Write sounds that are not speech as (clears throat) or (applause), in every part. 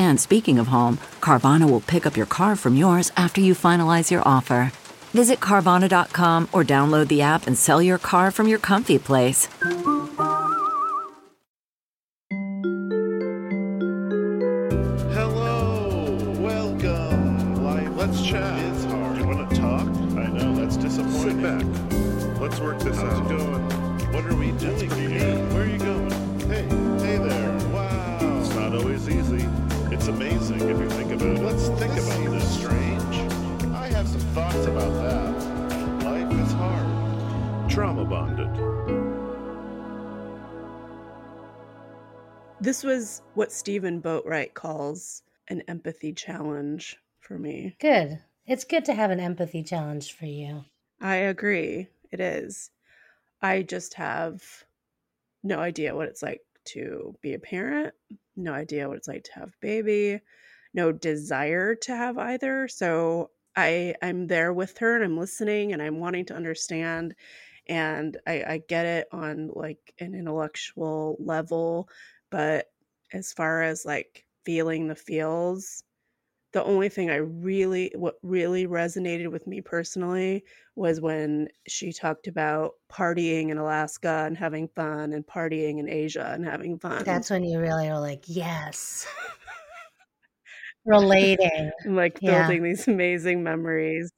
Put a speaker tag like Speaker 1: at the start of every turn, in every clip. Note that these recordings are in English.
Speaker 1: And speaking of home, Carvana will pick up your car from yours after you finalize your offer. Visit Carvana.com or download the app and sell your car from your comfy place.
Speaker 2: Hello, welcome. Life, let's chat. It's hard. You want to talk? I know that's disappointing. Sit back. Let's work this How's out. it going? What are we doing here? It's amazing if you think about it. Let's think
Speaker 3: This
Speaker 2: about
Speaker 3: seems
Speaker 2: this.
Speaker 3: strange.
Speaker 2: I have some thoughts about that. Life is hard. Trauma bonded.
Speaker 4: This was what Stephen Boatwright calls an empathy challenge for me.
Speaker 5: Good. It's good to have an empathy challenge for you.
Speaker 4: I agree. It is. I just have no idea what it's like to be a parent, no idea what it's like to have a baby, no desire to have either. So I I'm there with her and I'm listening and I'm wanting to understand and I, I get it on like an intellectual level, but as far as like feeling the feels, the only thing I really, what really resonated with me personally was when she talked about partying in Alaska and having fun and partying in Asia and having fun.
Speaker 5: That's when you really are like, yes. (laughs) Relating.
Speaker 4: like
Speaker 5: Yeah.
Speaker 4: building these amazing memories.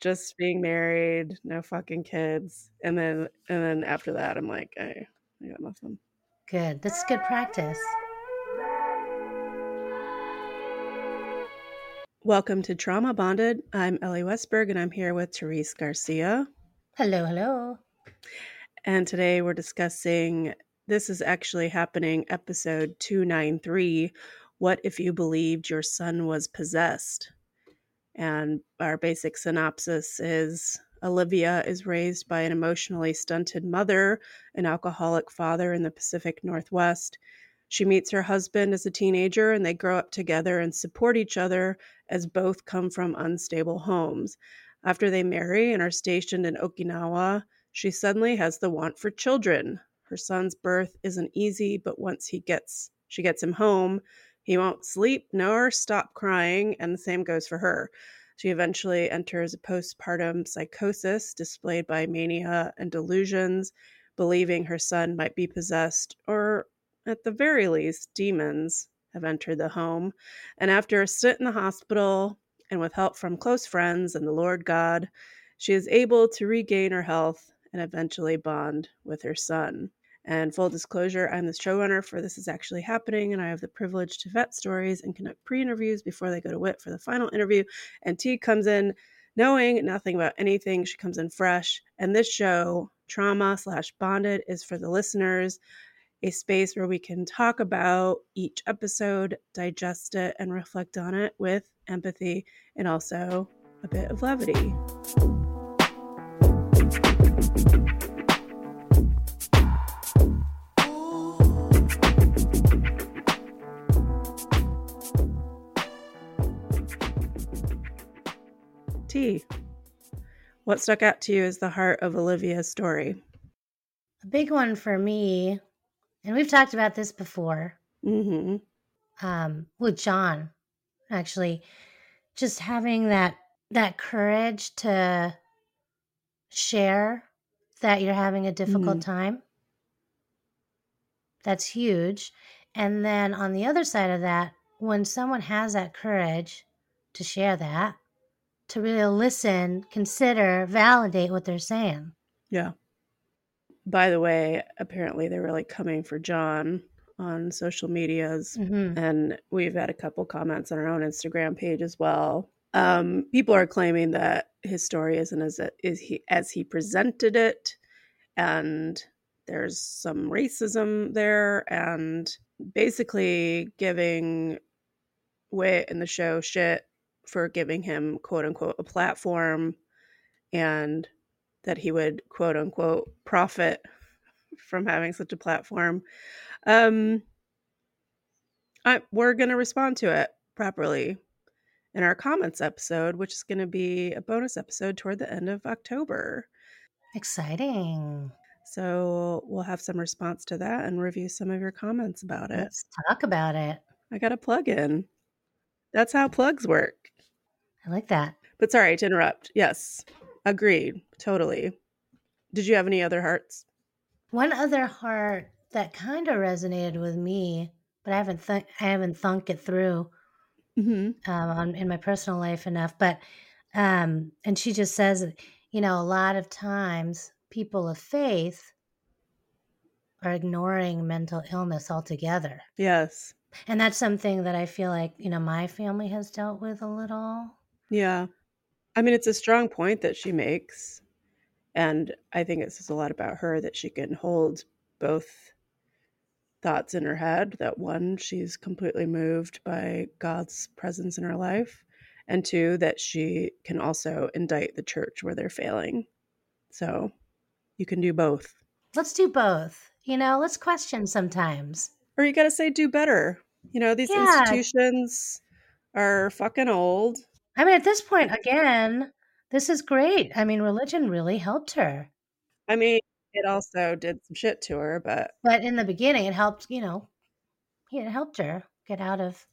Speaker 4: Just being married, no fucking kids. And then and then after that I'm like, I, I got nothing.
Speaker 5: Good. That's good practice.
Speaker 4: Welcome to Trauma Bonded. I'm Elly Westberg and I'm here with Therese Garcia.
Speaker 5: Hello, hello.
Speaker 4: And today we're discussing this is actually happening episode 293 What if you believed your son was possessed? And our basic synopsis is Olivia is raised by an emotionally stunted mother, an alcoholic father in the Pacific Northwest. She meets her husband as a teenager and they grow up together and support each other as both come from unstable homes. After they marry and are stationed in Okinawa, she suddenly has the want for children. Her son's birth isn't easy, but once he gets she gets him home, he won't sleep nor stop crying, and the same goes for her. She eventually enters a postpartum psychosis displayed by mania and delusions, believing her son might be possessed or at the very least demons have entered the home. And after a stint in the hospital and with help from close friends and the Lord God, she is able to regain her health and eventually bond with her son. And full disclosure, I'm the showrunner for This Is Actually Happening, and I have the privilege to vet stories and conduct pre interviews before they go to Whit for the final interview. And T comes in knowing nothing about anything. She comes in fresh. And this show, Trauma slash Bonded, is for the listeners, a space where we can talk about each episode, digest it, and reflect on it with empathy and also a bit of levity. T. What stuck out to you is the heart of Olivia's story?
Speaker 5: A big one for me, and we've talked about this before
Speaker 4: Mm-hmm.
Speaker 5: um, with John, actually, just having that that courage to share that you're having a difficult
Speaker 4: Mhm.
Speaker 5: time. That's huge. And then on the other side of that, when someone has that courage to share that, to really listen, consider, validate what they're saying.
Speaker 4: Yeah. By the way, apparently they were like coming for John on social medias,
Speaker 5: hmm
Speaker 4: and we've had a couple comments on our own Instagram page as well. Um, people are claiming that his story isn't as is he as he presented it, and there's some racism there, and basically giving Whit in the show shit for giving him quote unquote a platform, and that he would quote unquote profit from having such a platform. Um, I, we're going to respond to it properly in our comments episode, which is going to be a bonus episode toward the end of October.
Speaker 5: Exciting.
Speaker 4: So we'll have some response to that and review some of your comments about it.
Speaker 5: Let's talk about it.
Speaker 4: I got a plug in. That's how plugs work.
Speaker 5: I like that.
Speaker 4: But sorry to interrupt. Yes, agreed. Totally. Did you have any other hearts?
Speaker 5: One other heart that kind of resonated with me, but I haven't th- I haven't thunk it through
Speaker 4: Mm-hmm.
Speaker 5: um, on, in my personal life enough. But um, and she just says, you know, a lot of times people of faith are ignoring mental illness altogether,
Speaker 4: Yes.
Speaker 5: and that's something that I feel like you know my family has dealt with a little.
Speaker 4: Yeah. I mean, it's a strong point that she makes. And I think it says a lot about her that she can hold both thoughts in her head that one, she's completely moved by God's presence in her life, and two, that she can also indict the church where they're failing. So you can do both.
Speaker 5: Let's do both. You know, let's question sometimes.
Speaker 4: Or you got to say, do better. You know, these
Speaker 5: Yeah.
Speaker 4: institutions are fucking old.
Speaker 5: I mean, at this point, again, this is great. I mean, religion really helped her.
Speaker 4: I mean, it also did some shit to her, but
Speaker 5: But in the beginning, it helped, you know, it helped her get out of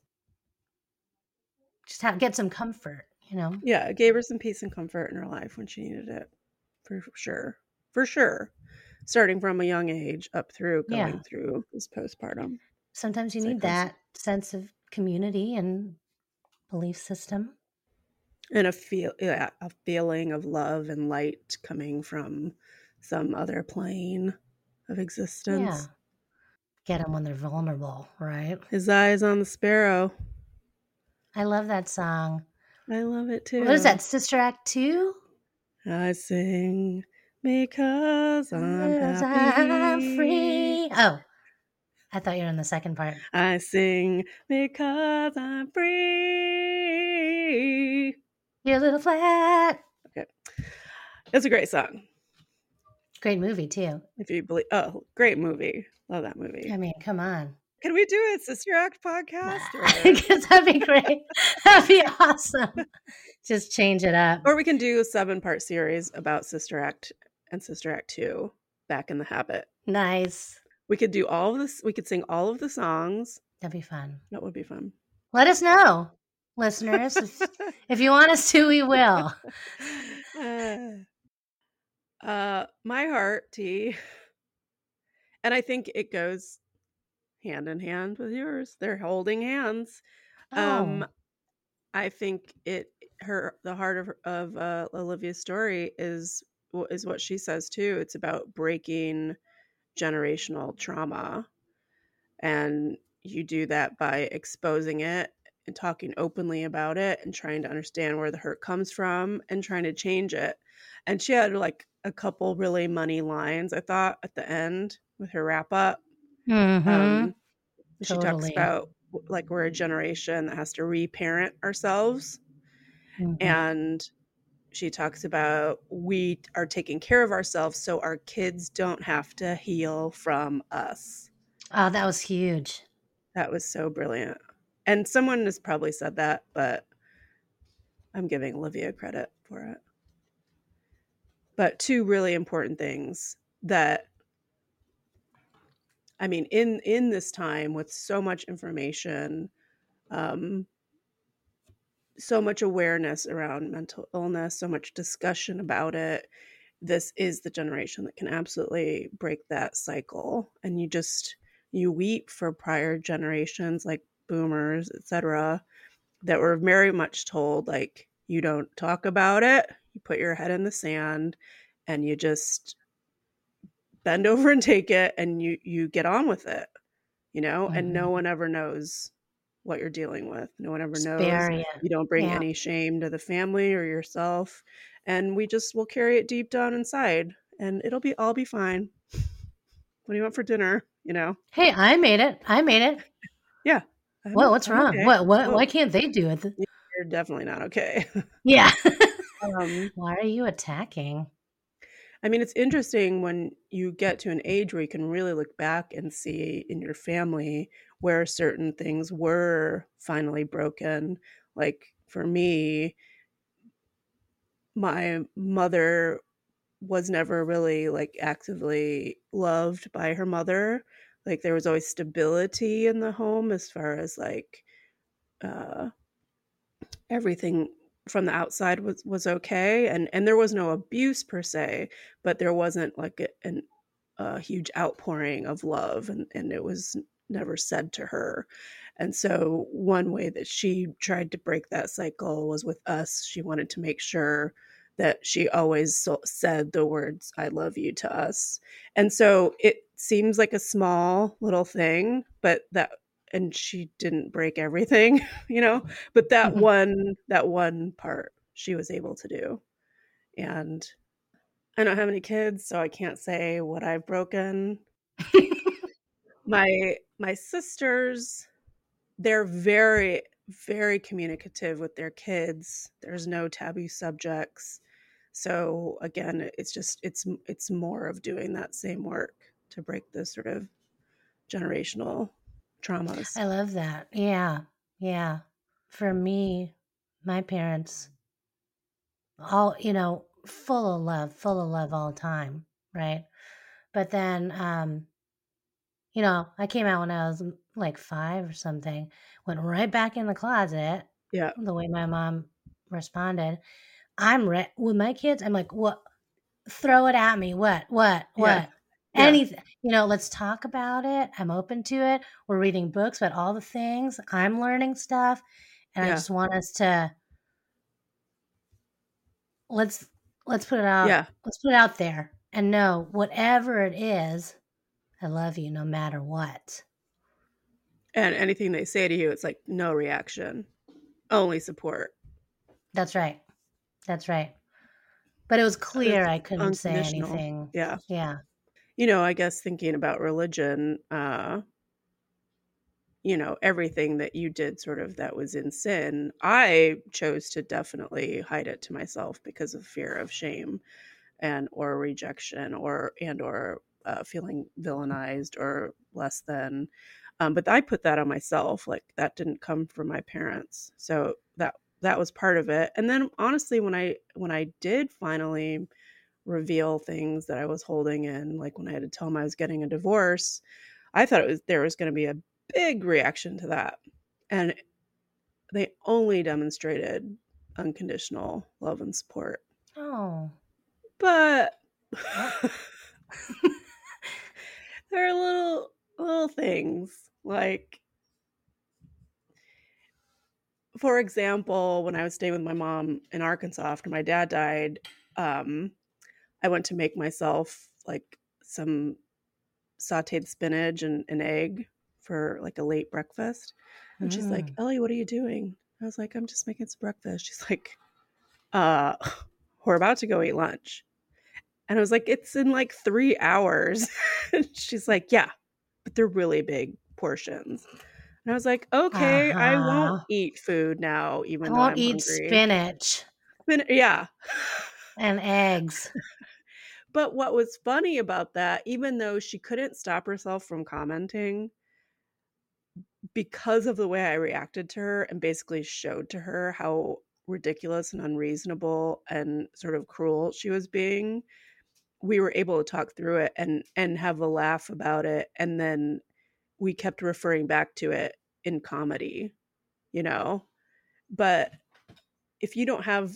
Speaker 5: just have, get some comfort, you know.
Speaker 4: yeah, it gave her some peace and comfort in her life when she needed it, for sure, for sure. Starting from a young age up through going
Speaker 5: Yeah.
Speaker 4: through this postpartum.
Speaker 5: Sometimes you need that sense of community and belief system.
Speaker 4: And a feel yeah, a feeling of love and light coming from some other plane of existence.
Speaker 5: Yeah. Get them when they're vulnerable, right?
Speaker 4: His eyes on the sparrow.
Speaker 5: I love that song.
Speaker 4: I love it too.
Speaker 5: What is that, Sister Act 2?
Speaker 4: I sing because I'm happy.
Speaker 5: I'm free. Oh, I thought you were in the second part.
Speaker 4: I sing because I'm free.
Speaker 5: You're a little flat. Okay.
Speaker 4: It's a great song.
Speaker 5: Great movie, too.
Speaker 4: If you believe, oh, great movie. Love that movie.
Speaker 5: I mean, come on.
Speaker 4: Can we do a Sister Act podcast? (laughs)
Speaker 5: I guess that'd be great. (laughs) That'd be awesome. (laughs) Just change it up.
Speaker 4: Or we can do a seven part series about Sister Act and Sister Act 2 back in the habit.
Speaker 5: Nice.
Speaker 4: We could do all of this, we could sing all of the songs.
Speaker 5: That'd be fun.
Speaker 4: That would be fun.
Speaker 5: Let us know, listeners. (laughs) if, if you want us to, we will.
Speaker 4: uh, uh, my heart, T. (laughs) And I think it goes hand in hand with yours. They're holding hands. Um,
Speaker 5: Oh.
Speaker 4: I think it her the heart of of uh, Olivia's story is is what she says too. It's about breaking generational trauma, and you do that by exposing it and talking openly about it and trying to understand where the hurt comes from and trying to change it. And she had like a couple really money lines. I thought at the end with her wrap up.
Speaker 5: Mhm.
Speaker 4: Um, she talks about like we're a generation that has to reparent ourselves
Speaker 5: Mhm.
Speaker 4: and she talks about we are taking care of ourselves so our kids don't have to heal from us
Speaker 5: Oh, that was huge.
Speaker 4: that was so brilliant and someone has probably said that but i'm giving olivia credit for it. But two really important things that i mean in in this time with so much information um so much awareness around mental illness so much discussion about it this is the generation that can absolutely break that cycle. And you just you weep for prior generations like boomers etc that were very much told like You don't talk about it. You put your head in the sand and you just bend (laughs) over and take it and you you get on with it. You know, and no
Speaker 5: Mhm.
Speaker 4: one ever knows what you're dealing with. No one ever
Speaker 5: Just
Speaker 4: knows. You don't bring
Speaker 5: Yeah.
Speaker 4: any shame to the family or yourself. And we just will carry it deep down inside and it'll be all be fine. What do you want for dinner? You know?
Speaker 5: Hey, I made it. I made it. (laughs)
Speaker 4: Yeah.
Speaker 5: What? What's wrong?
Speaker 4: okay.
Speaker 5: What? What? Why can't they do it?
Speaker 4: you're definitely not okay. (laughs)
Speaker 5: Yeah.
Speaker 4: um, (laughs)
Speaker 5: Why are you attacking?
Speaker 4: I mean, it's interesting when you get to an age where you can really look back and see in your family where certain things were finally broken. Like for me, my mother was never really like actively loved by her mother. Like there was always stability in the home as far as like uh everything from the outside was was okay and and there was no abuse per se but there wasn't like a, an, a huge outpouring of love and and it was never said to her. And so one way that she tried to break that cycle was with us. She wanted to make sure that she always so- said the words i love you to us. And so it seems like a small little thing but that and she didn't break everything (laughs) you know but that
Speaker 5: Mhm.
Speaker 4: one that one part she was able to do. And i don't have any kids so i can't say what i've broken. My my sisters they're very very communicative with their kids. There's no taboo subjects. So again it's just it's it's more of doing that same work to break the sort of generational traumas
Speaker 5: I love that. Yeah. Yeah. For me, my parents, all, you know, full of love, full of love all the time. Right. But then, um, you know, I came out when I was mm, like five or something, went right back in the closet,
Speaker 4: yeah
Speaker 5: the way my mom responded. I'm re- with my kids. I'm like, what? Throw it at me. What? What? What?
Speaker 4: Yeah.
Speaker 5: Anything. You know, let's talk about it. I'm open to it. We're reading books about all the things. I'm learning stuff. And I just want us to let's let's put it out.
Speaker 4: yeah
Speaker 5: Let's put it out there and know whatever it is, I love you no matter what.
Speaker 4: and anything they say to you it's like no reaction only support
Speaker 5: That's right. That's right. But it was clear
Speaker 4: It's
Speaker 5: I couldn't say anything.
Speaker 4: yeah
Speaker 5: Yeah.
Speaker 4: You know i guess thinking about religion uh you know everything that you did sort of that was in sin i chose to definitely hide it to myself because of fear of shame and or rejection or and or uh, feeling villainized or less than um, but i put that on myself like that didn't come from my parents so that that was part of it and then honestly when i when i did finally reveal things that i was holding in like when i had to tell them i was getting a divorce i thought it was there was going to be a big reaction to that and they only demonstrated unconditional love and support
Speaker 5: Oh.
Speaker 4: but (laughs) there are little little things like for example when i was staying with my mom in arkansas after my dad died um i went to make myself like some sauteed spinach and an egg for like a late breakfast and she's like
Speaker 5: Mm.
Speaker 4: elly what are you doing i was like i'm just making some breakfast she's like uh (laughs) we're about to go eat lunch and I was like, it's in like three hours. (laughs) and she's like, yeah, but they're really big portions. And I was like, okay, I
Speaker 5: Uh-huh.
Speaker 4: won't eat food now,
Speaker 5: I
Speaker 4: even though
Speaker 5: won't
Speaker 4: I'm
Speaker 5: eat
Speaker 4: hungry.
Speaker 5: spinach
Speaker 4: Spin- yeah. (laughs)
Speaker 5: and eggs.
Speaker 4: But what was funny about that, even though she couldn't stop herself from commenting, because of the way I reacted to her and basically showed to her how ridiculous and unreasonable and sort of cruel she was being, we were able to talk through it and and have a laugh about it and then we kept referring back to it in comedy, you know. But if you don't have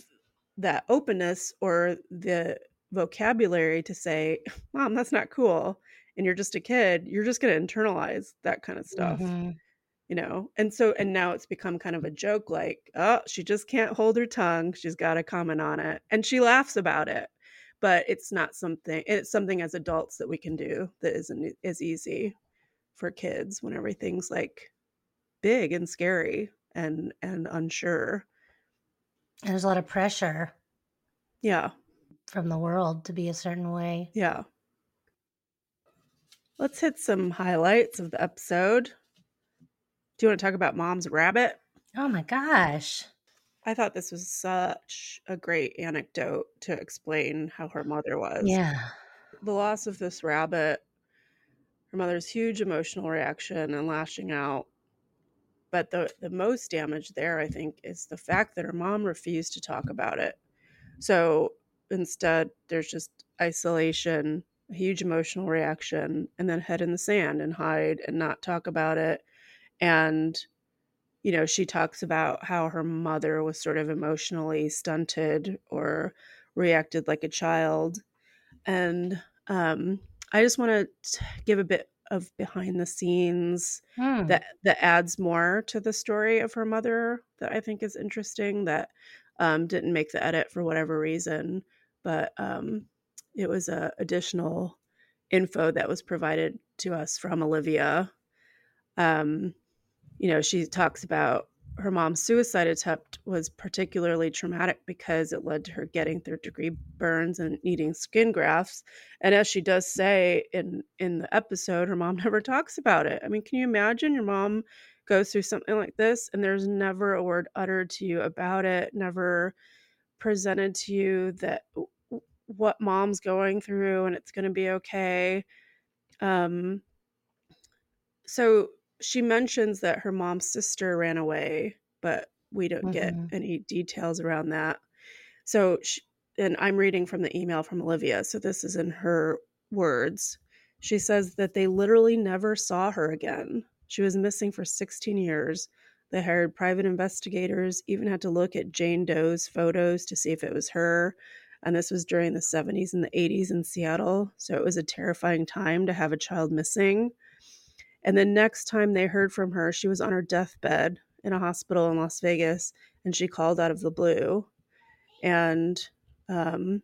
Speaker 4: that openness or the vocabulary to say, (laughs) "Mom, that's not cool," and you're just a kid, you're just going to internalize that kind of stuff
Speaker 5: Mhm.
Speaker 4: you know and so and now it's become kind of a joke like oh she just can't hold her tongue she's got to comment on it and she laughs about it but it's not something it's something as adults that we can do that isn't as easy for kids when everything's like big and scary and and unsure
Speaker 5: And there's a lot of pressure
Speaker 4: yeah
Speaker 5: from the world to be a certain way.
Speaker 4: yeah let's hit some highlights of the episode do you want to talk about mom's rabbit
Speaker 5: Oh my gosh.
Speaker 4: I thought this was such a great anecdote to explain how her mother was.
Speaker 5: Yeah.
Speaker 4: The loss of this rabbit, her mother's huge emotional reaction and lashing out. But the, the most damage there, I think, is the fact that her mom refused to talk about it. So instead, there's just isolation, a huge emotional reaction, and then head in the sand and hide and not talk about it. And you know, she talks about how her mother was sort of emotionally stunted or reacted like a child. And um, I just want to give a bit of behind the scenes
Speaker 5: Hmm.
Speaker 4: that that adds more to the story of her mother that I think is interesting that um, didn't make the edit for whatever reason, but um, it was a additional info that was provided to us from Olivia. Um, you know, she talks about her mom's suicide attempt was particularly traumatic because it led to her getting third degree burns and needing skin grafts. And as she does say in in the episode, her mom (laughs) never talks about it. I mean, can you imagine your mom goes through something like this and there's never a word uttered to you about it, never presented to you that what mom's going through and it's going to be okay. Um so she mentions that her mom's sister ran away, but we don't get
Speaker 5: Mhm.
Speaker 4: any details around that. So, she, and I'm reading from the email from Olivia, so this is in her words. She says that they literally never saw her again. She was missing for 16 years. They hired private investigators, even had to look at Jane Doe's photos to see if it was her. And this was during the 70s and the 80s in Seattle. So it was a terrifying time to have a child missing. And the next time they heard from her, she was on her deathbed in a hospital in Las Vegas and she called out of the blue. And um,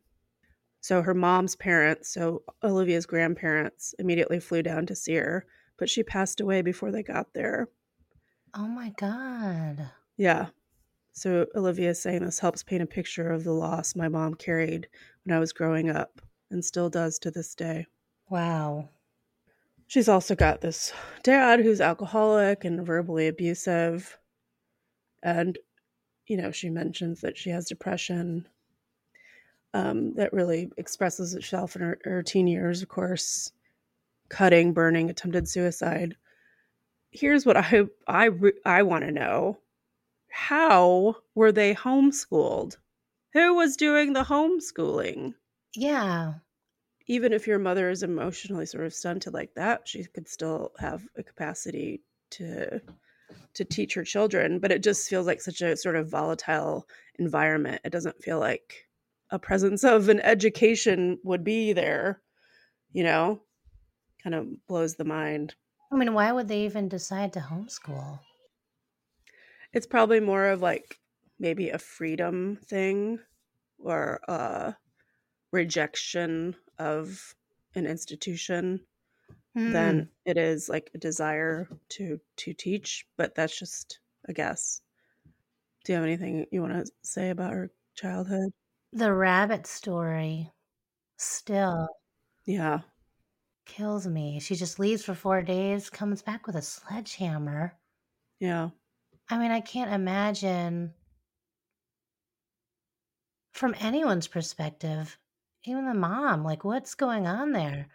Speaker 4: so her mom's parents, so Olivia's grandparents, immediately flew down to see her, but she passed away before they got there.
Speaker 5: Oh my God.
Speaker 4: Yeah. So Olivia is saying this helps paint a picture of the loss my mom carried when I was growing up and still does to this day.
Speaker 5: Wow.
Speaker 4: She's also got this dad who's alcoholic and verbally abusive. And, you know, she mentions that she has depression um, that really expresses itself in her, her teen years, of course, cutting, burning, attempted suicide. Here's what I I I want to know: How were they homeschooled? Who was doing the homeschooling?
Speaker 5: Yeah.
Speaker 4: Even if your mother is emotionally sort of stunted like that, she could still have a capacity to to teach her children. But it just feels like such a sort of volatile environment. It doesn't feel like a presence of an education would be there. You know, kind of blows the mind.
Speaker 5: I mean, why would they even decide to homeschool?
Speaker 4: It's probably more of like maybe a freedom thing or a rejection of an institution
Speaker 5: Hmm.
Speaker 4: than it is like a desire to to teach but that's just a guess do you have anything you want to say about her childhood
Speaker 5: the rabbit story still
Speaker 4: yeah
Speaker 5: kills me. She just leaves for four days, comes back with a sledgehammer.
Speaker 4: yeah
Speaker 5: I mean, I can't imagine from anyone's perspective, even the mom, like what's going on there?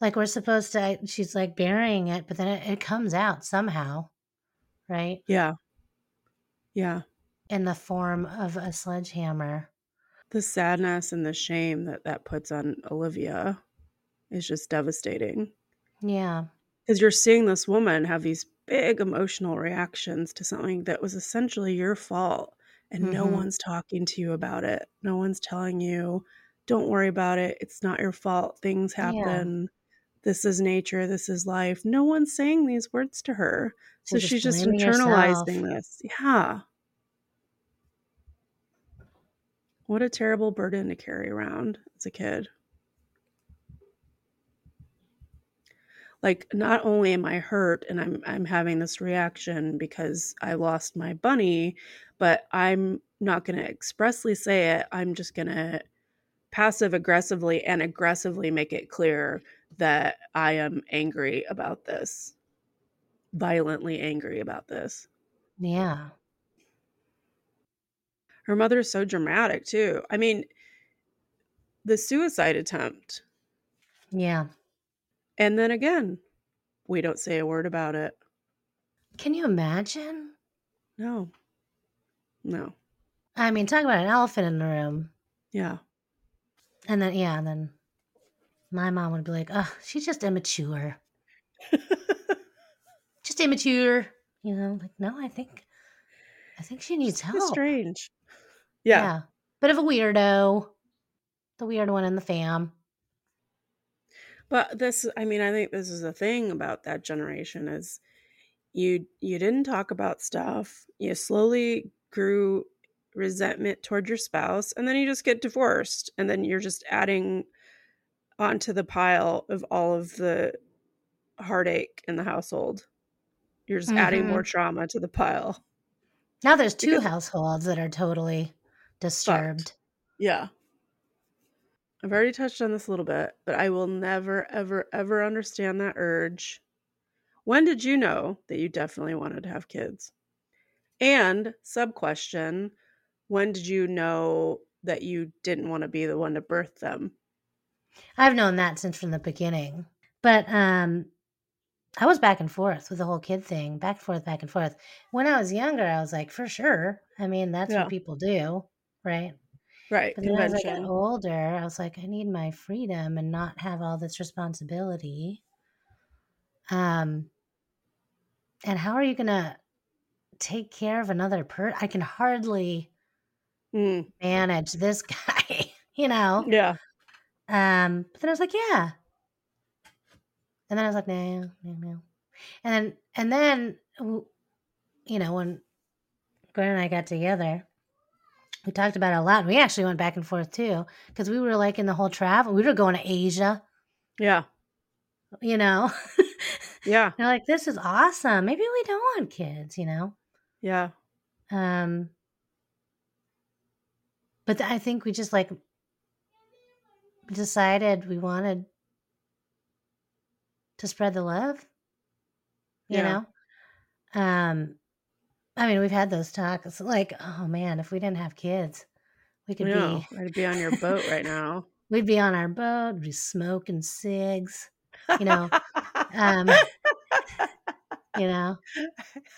Speaker 5: Like we're supposed to, she's like burying it, but then it, it comes out somehow, right?
Speaker 4: yeah yeah
Speaker 5: In the form of a sledgehammer.
Speaker 4: the sadness and the shame that that puts on olivia is just devastating
Speaker 5: Yeah.
Speaker 4: because you're seeing this woman have these big emotional reactions to something that was essentially your fault and no
Speaker 5: Mhm.
Speaker 4: one's talking to you about it no one's telling you don't worry about it it's not your fault things
Speaker 5: Yeah.
Speaker 4: happen this is nature, this is life. No one's saying these words to her. So
Speaker 5: just
Speaker 4: she's just internalizing
Speaker 5: yourself.
Speaker 4: this. Yeah. What a terrible burden to carry around as a kid. Like not only am I hurt and I'm I'm having this reaction because I lost my bunny, but I'm not going to expressly say it. I'm just going to passive aggressively and aggressively make it clear that I am angry about this. Violently angry about this.
Speaker 5: Yeah.
Speaker 4: Her mother is so dramatic too. I mean, the suicide attempt.
Speaker 5: Yeah.
Speaker 4: And then again, we don't say a word about it.
Speaker 5: Can you imagine?
Speaker 4: No. No.
Speaker 5: I mean, talk about an elephant in the room.
Speaker 4: Yeah.
Speaker 5: And then, yeah, and then my mom would be like, oh, she's just immature. (laughs) Just immature. You know, like, no, I think, I think she needs
Speaker 4: It's
Speaker 5: help.
Speaker 4: strange. Yeah.
Speaker 5: Bit of a weirdo. The weird one in the fam.
Speaker 4: But this I mean, I think this is the thing about that generation is you you didn't talk about stuff. You slowly grew resentment toward your spouse and then you just get divorced and then you're just adding onto the pile of all of the heartache in the household. You're just adding
Speaker 5: Mhm.
Speaker 4: more trauma to the pile.
Speaker 5: Now there's two
Speaker 4: Because-
Speaker 5: households that are totally disturbed.
Speaker 4: Yeah. I've already touched on this a little bit, but I will never, ever, ever understand that urge. When did you know that you definitely wanted to have kids? And sub question, when did you know that you didn't want to be the one to birth them?
Speaker 5: I've known that since from the beginning. But um I was back and forth with the whole kid thing, back and forth, back and forth. When I was younger, I was like, for sure. I mean, that's
Speaker 4: Yeah.
Speaker 5: what people do, right?
Speaker 4: Right.
Speaker 5: But then as I got older, I was like, I need my freedom and not have all this responsibility. Um, and how are you gonna take care of another person? I can hardly
Speaker 4: Mm,
Speaker 5: manage this (laughs) guy, you know.
Speaker 4: yeah.
Speaker 5: Um, but then I was like, yeah. And then I was like, no, no, no. And then, and then, you know, when Gwen and I got together, we talked about it a lot. And we actually went back and forth too, because we were like in the whole travel. We were going to Asia,
Speaker 4: Yeah.
Speaker 5: you know. (laughs)
Speaker 4: Yeah.
Speaker 5: They're like, this is awesome. Maybe we don't want kids, you know.
Speaker 4: Yeah.
Speaker 5: Um, but I think we just like decided we wanted to spread the love. You
Speaker 4: Yeah.
Speaker 5: know, um, I mean, we've had those talks. Like, oh man, if we didn't have kids, we could
Speaker 4: No,
Speaker 5: be
Speaker 4: I'd be on your boat right now. (laughs)
Speaker 5: we'd be on our boat, we'd be smoking cigs. You know, um, (laughs) you know,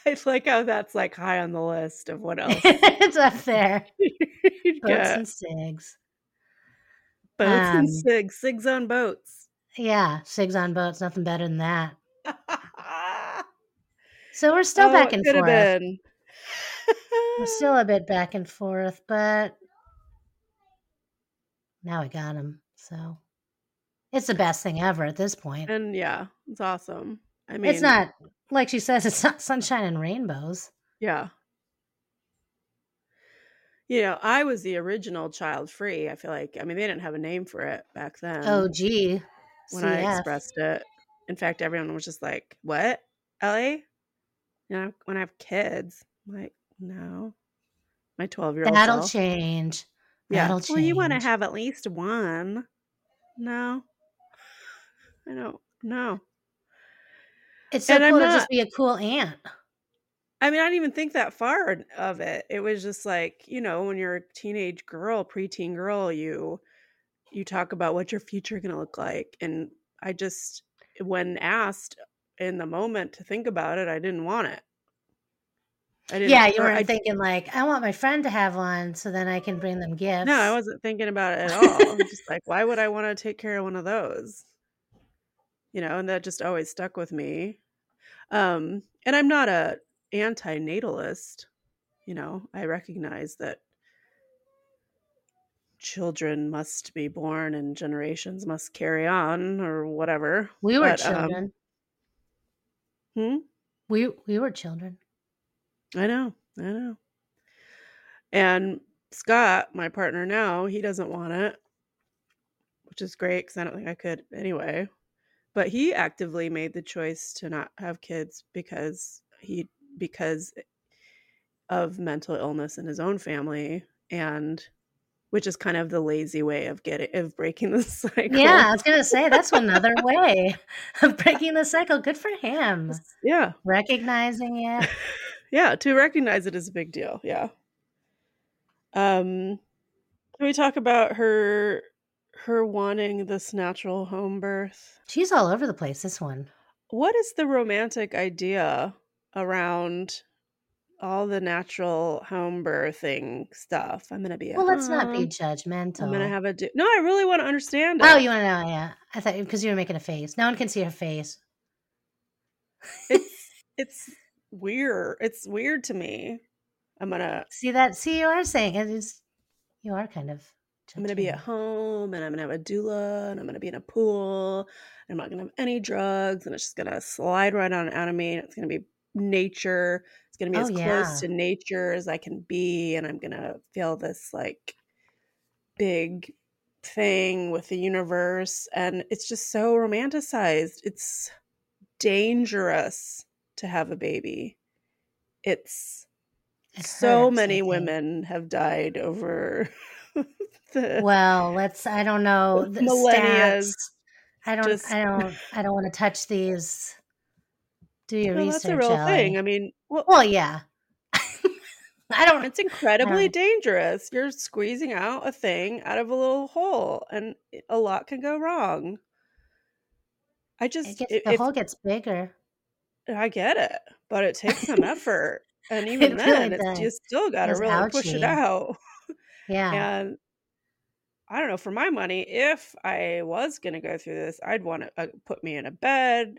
Speaker 4: I like how that's like high on the list of what (laughs) else
Speaker 5: it's up there.
Speaker 4: You'd (laughs)
Speaker 5: Boats
Speaker 4: get.
Speaker 5: and cigs.
Speaker 4: Boats and
Speaker 5: um,
Speaker 4: SIGs, SIGs on boats.
Speaker 5: Yeah, cigs on boats, nothing better than that. (laughs) So we're still back and
Speaker 4: Oh, could have
Speaker 5: forth.
Speaker 4: been.
Speaker 5: We're still a bit back and forth, but now I got him. So it's the best thing ever at this point.
Speaker 4: and yeah, it's awesome. I mean,
Speaker 5: it's not like she says, it's not sunshine and rainbows.
Speaker 4: Yeah. You know, I was the original child free. I feel like, I mean, they didn't have a name for it back then.
Speaker 5: oh, gee.
Speaker 4: when I expressed it. In fact, everyone was just like, "What, Elly? You know, when I have kids, I'm like, no, my twelve-year-old
Speaker 5: That'll
Speaker 4: self.
Speaker 5: change.
Speaker 4: Yeah,
Speaker 5: That'll
Speaker 4: well, you want to have at least one. No, I don't. No,
Speaker 5: It's so
Speaker 4: and
Speaker 5: cool to just be a cool aunt.
Speaker 4: I mean, I didn't even think that far of it. It was just like, you know, when you're a teenage girl, preteen girl, you you talk about what your future going to look like, and I just, when asked in the moment to think about it, I didn't want it. I didn't.
Speaker 5: Yeah, you weren't
Speaker 4: I,
Speaker 5: thinking like, I want my friend to have one so then I can bring them gifts.
Speaker 4: No, I wasn't thinking about it at all. I'm just like, why would I want to (laughs) take care of one of those? You know, and that just always stuck with me. Um, and I'm not a anti-natalist. You know, I recognize that children must be born and generations must carry on or whatever.
Speaker 5: We were
Speaker 4: But, um,
Speaker 5: children.
Speaker 4: hmm?
Speaker 5: we we were children.
Speaker 4: I know, I know. And Scott, my partner now, he doesn't want it, which is great because I don't think I could anyway. But he actively made the choice to not have kids because he because of mental illness in his own family and which is kind of the lazy way of getting of breaking (laughs) the cycle.
Speaker 5: Yeah, I was gonna say that's another way of breaking the cycle. Good for him.
Speaker 4: Yeah.
Speaker 5: Recognizing it. (laughs)
Speaker 4: yeah, to recognize it is a big deal. Yeah. Um can we talk about her her wanting this natural home birth?
Speaker 5: She's all over the place, this one.
Speaker 4: What is the romantic idea around all the natural home birthing stuff? I'm gonna be
Speaker 5: Well, let's not be judgmental.
Speaker 4: I'm gonna have a do- no. I really want to understand oh, it.
Speaker 5: Oh, you want to know? Yeah, I thought because you were making a face. No one can see her face.
Speaker 4: it's (laughs) it's weird. It's weird to me. I'm gonna
Speaker 5: See that? See, you are saying it is. You are kind of.
Speaker 4: I'm gonna be at home and I'm gonna have a doula and I'm gonna be in a pool. And I'm not gonna have any drugs and it's just gonna slide right on out of me. And it's gonna be nature. It's gonna be
Speaker 5: Oh
Speaker 4: as
Speaker 5: yeah.
Speaker 4: close to nature as I can be. And I'm gonna feel this like big thing with the universe. And it's just so romanticized. It's dangerous to have a baby. It's
Speaker 5: It
Speaker 4: so
Speaker 5: hurts,
Speaker 4: many women have died over (laughs) the
Speaker 5: Well, let's. I don't know the
Speaker 4: millennia
Speaker 5: stats. I don't.
Speaker 4: just
Speaker 5: I don't. I don't want to touch these. Do your
Speaker 4: well
Speaker 5: research,
Speaker 4: that's a real
Speaker 5: Elly.
Speaker 4: thing i mean well
Speaker 5: Well, yeah. (laughs) I don't.
Speaker 4: it's incredibly
Speaker 5: don't-
Speaker 4: dangerous you're squeezing out a thing out of a little hole and a lot can go wrong i
Speaker 5: It
Speaker 4: just
Speaker 5: gets
Speaker 4: i-
Speaker 5: the
Speaker 4: if
Speaker 5: hole gets bigger.
Speaker 4: i get it but it takes some effort and (laughs)
Speaker 5: It
Speaker 4: even
Speaker 5: really
Speaker 4: then it's
Speaker 5: does.
Speaker 4: you still got to
Speaker 5: It's
Speaker 4: really push it out (laughs)
Speaker 5: Yeah.
Speaker 4: and I don't know. For my money, if I was going to go through this, I'd want to uh, put me in a bed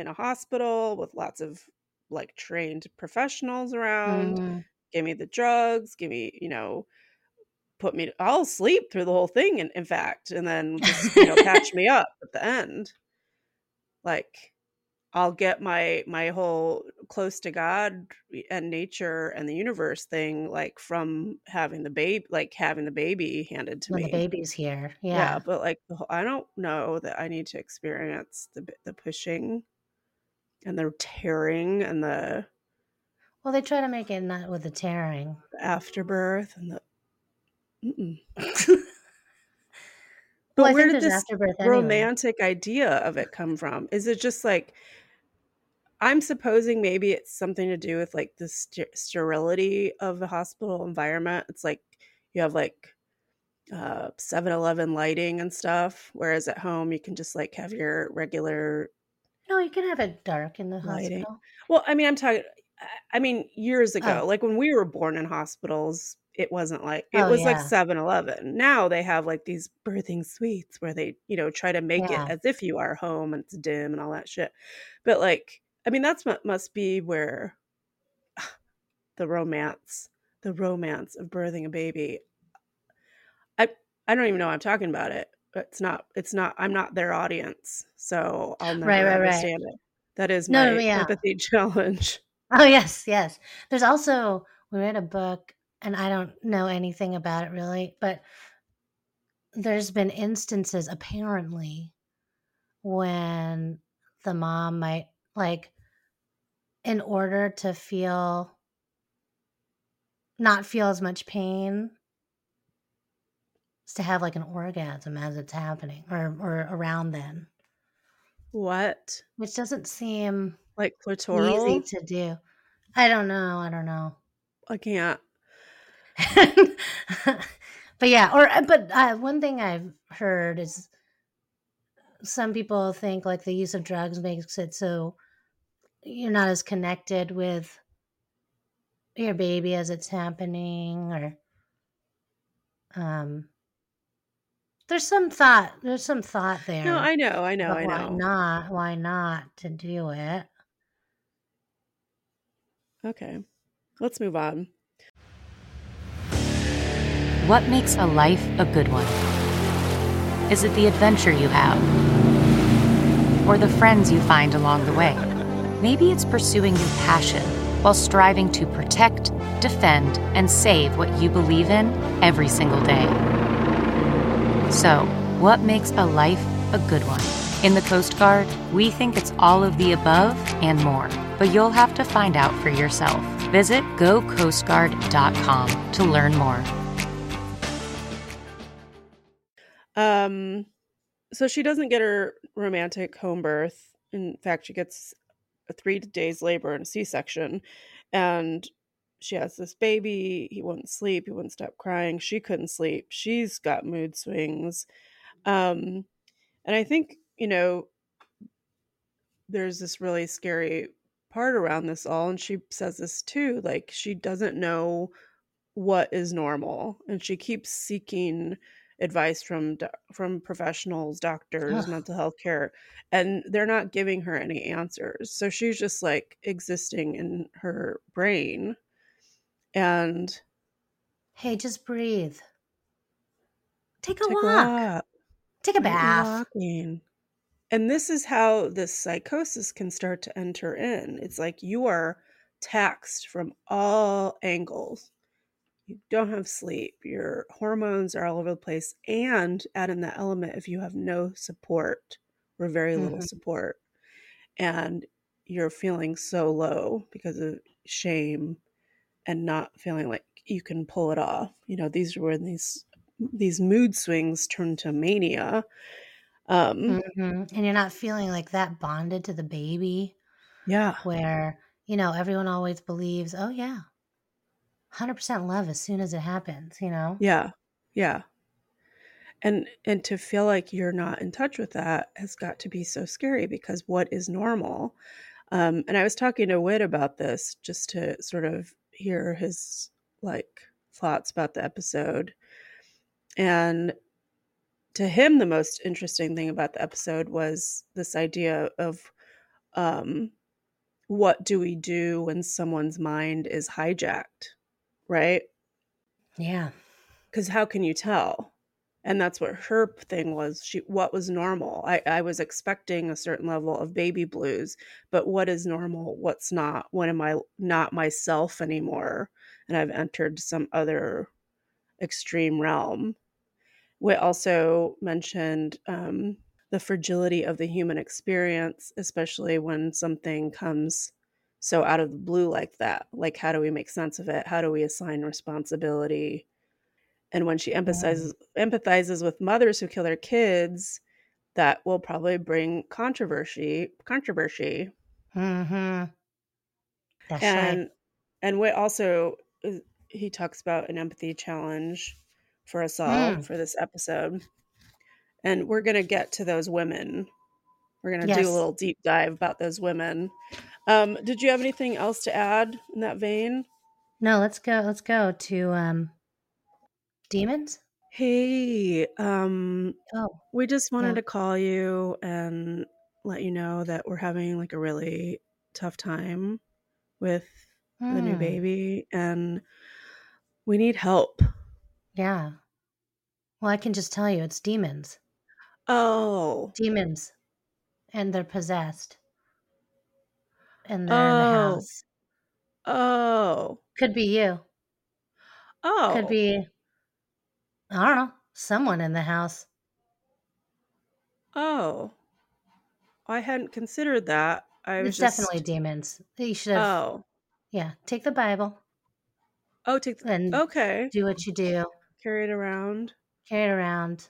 Speaker 4: in a hospital with lots of like trained professionals around.
Speaker 5: Mhm.
Speaker 4: Give me the drugs. Give me, you know, put me. I'll sleep through the whole thing. In, in fact, and then just you know patch me up at the end. Like I'll get my my whole close to God and nature and the universe thing like from having the baby, like having the baby handed to
Speaker 5: when
Speaker 4: me.
Speaker 5: the baby's here.
Speaker 4: Yeah,
Speaker 5: Yeah.
Speaker 4: but like the whole, I don't know that I need to experience the the pushing and the tearing and the,
Speaker 5: Well, they try to make it not with the tearing.
Speaker 4: afterbirth and the. Mm-mm. (laughs)
Speaker 5: Well,
Speaker 4: but where did this
Speaker 5: afterbirth anyway.
Speaker 4: romantic idea of it come from? Is it just like I'm supposing maybe it's something to do with like the st- sterility of the hospital environment. It's like you have like uh 7-Eleven lighting and stuff whereas at home you can just like have your regular
Speaker 5: No, you can have it dark in the
Speaker 4: Lighting.
Speaker 5: hospital.
Speaker 4: Well, I mean, I'm talking. I- mean, years oh. ago,
Speaker 5: Oh.
Speaker 4: like when we were born in hospitals, it wasn't like it
Speaker 5: Oh,
Speaker 4: was like
Speaker 5: yeah.
Speaker 4: 7-Eleven. Now they have like these birthing suites where they, you know, try to make
Speaker 5: Yeah.
Speaker 4: it as if you are home and it's dim and all that shit. But like, I mean, that's what must be where (sighs) the romance, the romance of birthing a baby. I I don't even know I'm talking about it. It's not. It's not. I'm not their audience, so I'll never
Speaker 5: Right, right, right.
Speaker 4: understand it. That is
Speaker 5: No,
Speaker 4: my
Speaker 5: no, yeah.
Speaker 4: empathy (laughs) challenge.
Speaker 5: Oh yes, yes. There's also we read a book, and I don't know anything about it really, but there's been instances apparently when the mom might like in order to feel not feel as much pain is to have like an orgasm as it's happening or or around then
Speaker 4: What?
Speaker 5: which doesn't seem
Speaker 4: Like clitoral?
Speaker 5: easy to do i don't know i don't know
Speaker 4: I can't. (laughs)
Speaker 5: but yeah, or but uh, one thing I've heard is some people think like the use of drugs makes it so you're not as connected with your baby as it's happening, or um, there's some thought. There's some thought there.
Speaker 4: No, I know. I know.
Speaker 5: but
Speaker 4: I
Speaker 5: why
Speaker 4: know.
Speaker 5: not? Why not to do it?
Speaker 4: Okay. Let's move on.
Speaker 3: What makes a life a good one? Is it the adventure you have? Or the friends you find along the way? Maybe it's pursuing your passion while striving to protect, defend, and save what you believe in every single day. So, what makes a life a good one? In the Coast Guard, we think it's all of the above and more, but you'll have to find out for yourself. Visit gocoastguard.com to learn more.
Speaker 4: Um, so she doesn't get her romantic home birth. In fact, she gets a three days labor and a C-section, and she has this baby. He wouldn't sleep. He wouldn't stop crying. She couldn't sleep. She's got mood swings. Um, and I think you know, there's this really scary part around this all, and she says this too. Like she doesn't know what is normal, and she keeps seeking advice from from professionals, doctors,
Speaker 5: Ugh.
Speaker 4: mental health care, and they're not giving her any answers. So she's just like existing in her brain. And
Speaker 5: Hey, just breathe. Take a
Speaker 4: take
Speaker 5: walk.
Speaker 4: walk.
Speaker 5: Take a
Speaker 4: Why aren't you
Speaker 5: bath.
Speaker 4: walking? And this is how this psychosis can start to enter in. It's like you are taxed from all angles. You don't have sleep. Your hormones are all over the place. And add in that element if you have no support or very little
Speaker 5: Mhm.
Speaker 4: support, and you're feeling so low because of shame and not feeling like you can pull it off. You know, these are when these these mood swings turn to mania. Um,
Speaker 5: Mhm. And you're not feeling like that bonded to the baby
Speaker 4: yeah.
Speaker 5: where, you know, everyone always believes, oh, yeah, 100% love as soon as it happens, you know?
Speaker 4: Yeah. Yeah. And and to feel like you're not in touch with that has got to be so scary because what is normal? Um, and I was talking to Whit about this just to sort of hear his like thoughts about the episode. And to him, the most interesting thing about the episode was this idea of um, what do we do when someone's mind is hijacked, right?
Speaker 5: Yeah.
Speaker 4: because how can you tell and that's what her thing was she what was normal. I, I was expecting a certain level of baby blues but what is normal? What's not? When am i not myself anymore? And i've entered some other extreme realm. We also mentioned um, the fragility of the human experience especially when something comes so out of the blue like that. Like how do we make sense of it? How do we assign responsibility and when she emphasizes empathizes with mothers who kill their kids that will probably bring controversy controversy
Speaker 5: Mm-hmm. That's
Speaker 4: and
Speaker 5: right.
Speaker 4: and what also he talks about an empathy challenge for us all
Speaker 5: Mm.
Speaker 4: for this episode and we're going to get to those women we're going to do a little deep dive about those women um did you have anything else to add in that vein
Speaker 5: No, let's go. Let's go to um, demons.
Speaker 4: hey um
Speaker 5: Oh,
Speaker 4: We just wanted
Speaker 5: Yeah.
Speaker 4: to call you and let you know that we're having like a really tough time with the new
Speaker 5: Hmm.
Speaker 4: baby and we need help.
Speaker 5: yeah. Well, I can just tell you, it's demons.
Speaker 4: Oh.
Speaker 5: Demons, and they're possessed, and they're in the
Speaker 4: Oh.
Speaker 5: house.
Speaker 4: Oh.
Speaker 5: Could be you.
Speaker 4: Oh.
Speaker 5: Could be. I don't know. Someone in the house.
Speaker 4: Oh. I hadn't considered that. I was
Speaker 5: It's
Speaker 4: just
Speaker 5: definitely demons. You should have.
Speaker 4: Oh.
Speaker 5: Yeah. Take the Bible
Speaker 4: Oh, take the,
Speaker 5: and
Speaker 4: Okay.
Speaker 5: do what you do.
Speaker 4: Carry it around.
Speaker 5: Carry it around.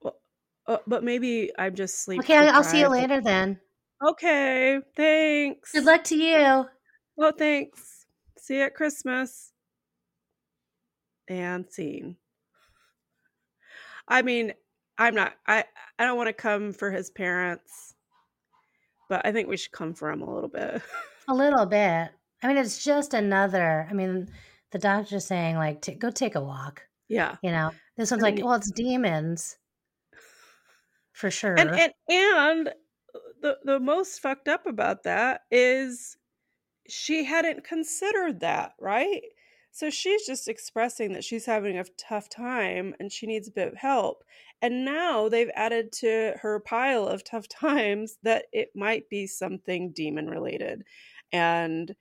Speaker 4: Well, uh, but maybe I'm just sleep
Speaker 5: Okay, I- I'll see you
Speaker 4: deprived.
Speaker 5: later then.
Speaker 4: Okay. Thanks.
Speaker 5: Good luck to you.
Speaker 4: Well, thanks. See you at Christmas. And scene. I mean, I'm not. I I don't want to come for his parents, but I think we should come for him a little bit. (laughs)
Speaker 5: A little bit. I mean, it's just another. I mean, the doctor's saying like, t- go take a walk.
Speaker 4: yeah.
Speaker 5: You know, this one's
Speaker 4: I
Speaker 5: like, well, it's demons, for sure.
Speaker 4: And and and the the most fucked up about that is she hadn't considered that, right? So she's just expressing that she's having a tough time and she needs a bit of help. And now they've added to her pile of tough (laughs) times that it might be something demon related. And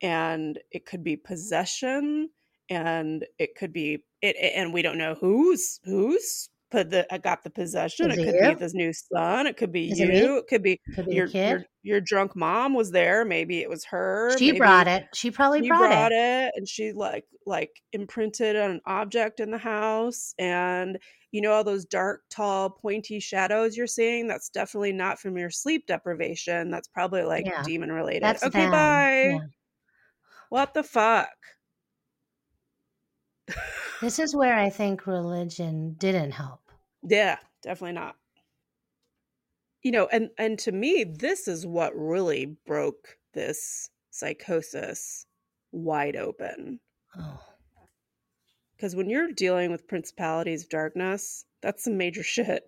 Speaker 4: and it could be possession and it could be it and we don't know who's who's put the I got the possession.
Speaker 5: Is
Speaker 4: it
Speaker 5: it
Speaker 4: could
Speaker 5: you?
Speaker 4: be this new son. It could be
Speaker 5: Is
Speaker 4: you. It could be
Speaker 5: Could be
Speaker 4: your
Speaker 5: kid.
Speaker 4: your your drunk mom was there. Maybe it was her.
Speaker 5: She
Speaker 4: maybe
Speaker 5: brought it. She probably
Speaker 4: she
Speaker 5: brought,
Speaker 4: brought
Speaker 5: it.
Speaker 4: it and she like like imprinted on an object in the house and you know all those dark tall pointy shadows you're seeing that's definitely not from your sleep deprivation that's probably like
Speaker 5: Yeah.
Speaker 4: demon related
Speaker 5: That's
Speaker 4: okay
Speaker 5: them.
Speaker 4: bye
Speaker 5: Yeah.
Speaker 4: what the fuck
Speaker 5: This is where I think religion didn't help.
Speaker 4: Yeah definitely not. You know and and to me this is what really broke this psychosis wide open.
Speaker 5: Oh,
Speaker 4: because when you're dealing with principalities of darkness that's some major (laughs) shit.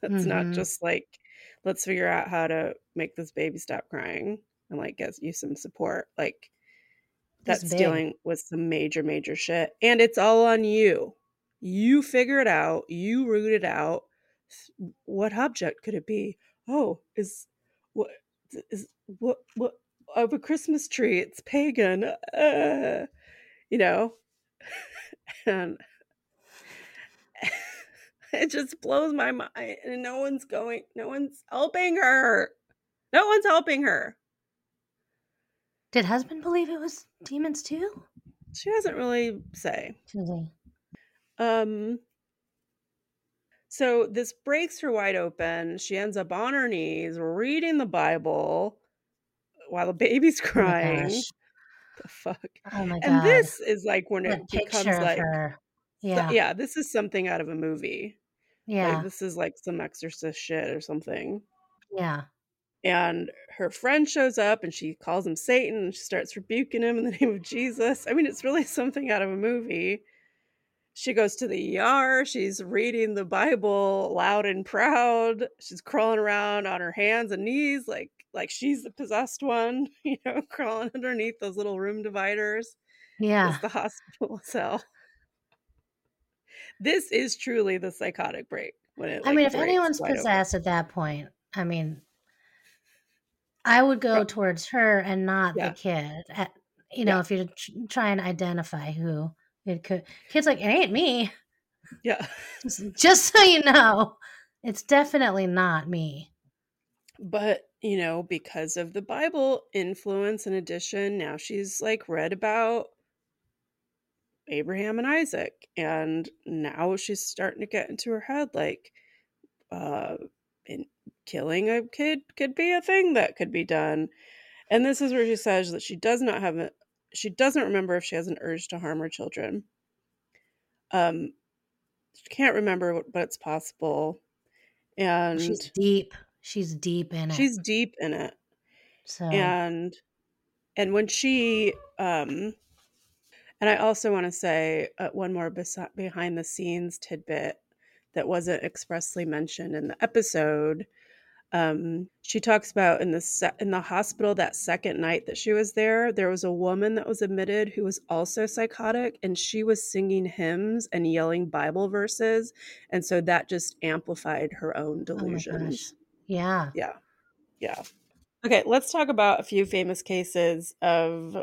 Speaker 4: That's not
Speaker 5: Mhm.
Speaker 4: just like let's figure out how to make this baby stop crying and like get you some support. Like that's dealing with some major major shit and it's all on you you figure it out you root it out what object could it be oh is what is what what of a christmas tree it's pagan uh, you know (laughs) and (laughs) it just blows my mind and no one's going no one's helping her no one's helping her
Speaker 5: Did husband believe it was demons too?
Speaker 4: she doesn't really say
Speaker 5: Susie.
Speaker 4: Um so this breaks her wide open she ends up on her knees reading the bible while the baby's
Speaker 5: Oh
Speaker 4: crying
Speaker 5: gosh.
Speaker 4: the fuck
Speaker 5: Oh my god.
Speaker 4: and this is like when
Speaker 5: That
Speaker 4: it becomes like so-
Speaker 5: Yeah.
Speaker 4: yeah this is something out of a movie
Speaker 5: Yeah.
Speaker 4: like this is like some exorcist shit or something
Speaker 5: yeah.
Speaker 4: and her friend shows up and she calls him Satan and she starts rebuking him in the name of Jesus. I mean, it's really something out of a movie. She goes to the ER. She's reading the Bible loud and proud. She's crawling around on her hands and knees like like she's the possessed one, (laughs) you know, crawling underneath those little room dividers.
Speaker 5: Yeah.
Speaker 4: It's the (laughs) hospital cell. This is truly the psychotic break. When it,
Speaker 5: I mean, if anyone's
Speaker 4: open.
Speaker 5: possessed at that point, I mean, I would go towards her and not
Speaker 4: Yeah.
Speaker 5: the kid. At, you know,
Speaker 4: Yeah.
Speaker 5: if tr- try and identify who it could. Kid's like, it ain't me.
Speaker 4: yeah. (laughs)
Speaker 5: Just, so you know, it's definitely not me.
Speaker 4: but you know because of the bible influence and addition now she's like read about abraham and isaac and now she's starting to get into her head like uh in killing a kid could be a thing that could be done and this is where she says that she does not have a she doesn't remember if she has an urge to harm her children um she can't remember but it's possible and
Speaker 5: She's deep. She's deep in it.
Speaker 4: she's deep in it
Speaker 5: so
Speaker 4: and and when she um and i also want to say uh, one more besi- behind the scenes tidbit that wasn't expressly mentioned in the episode um she talks about in the se- in the hospital that second night that she was there there was a woman that was admitted who was also psychotic and she was singing hymns and yelling bible verses and so that just amplified her own
Speaker 5: oh
Speaker 4: delusions
Speaker 5: gosh. Yeah.
Speaker 4: yeah. Yeah. Okay, let's talk about a few famous cases of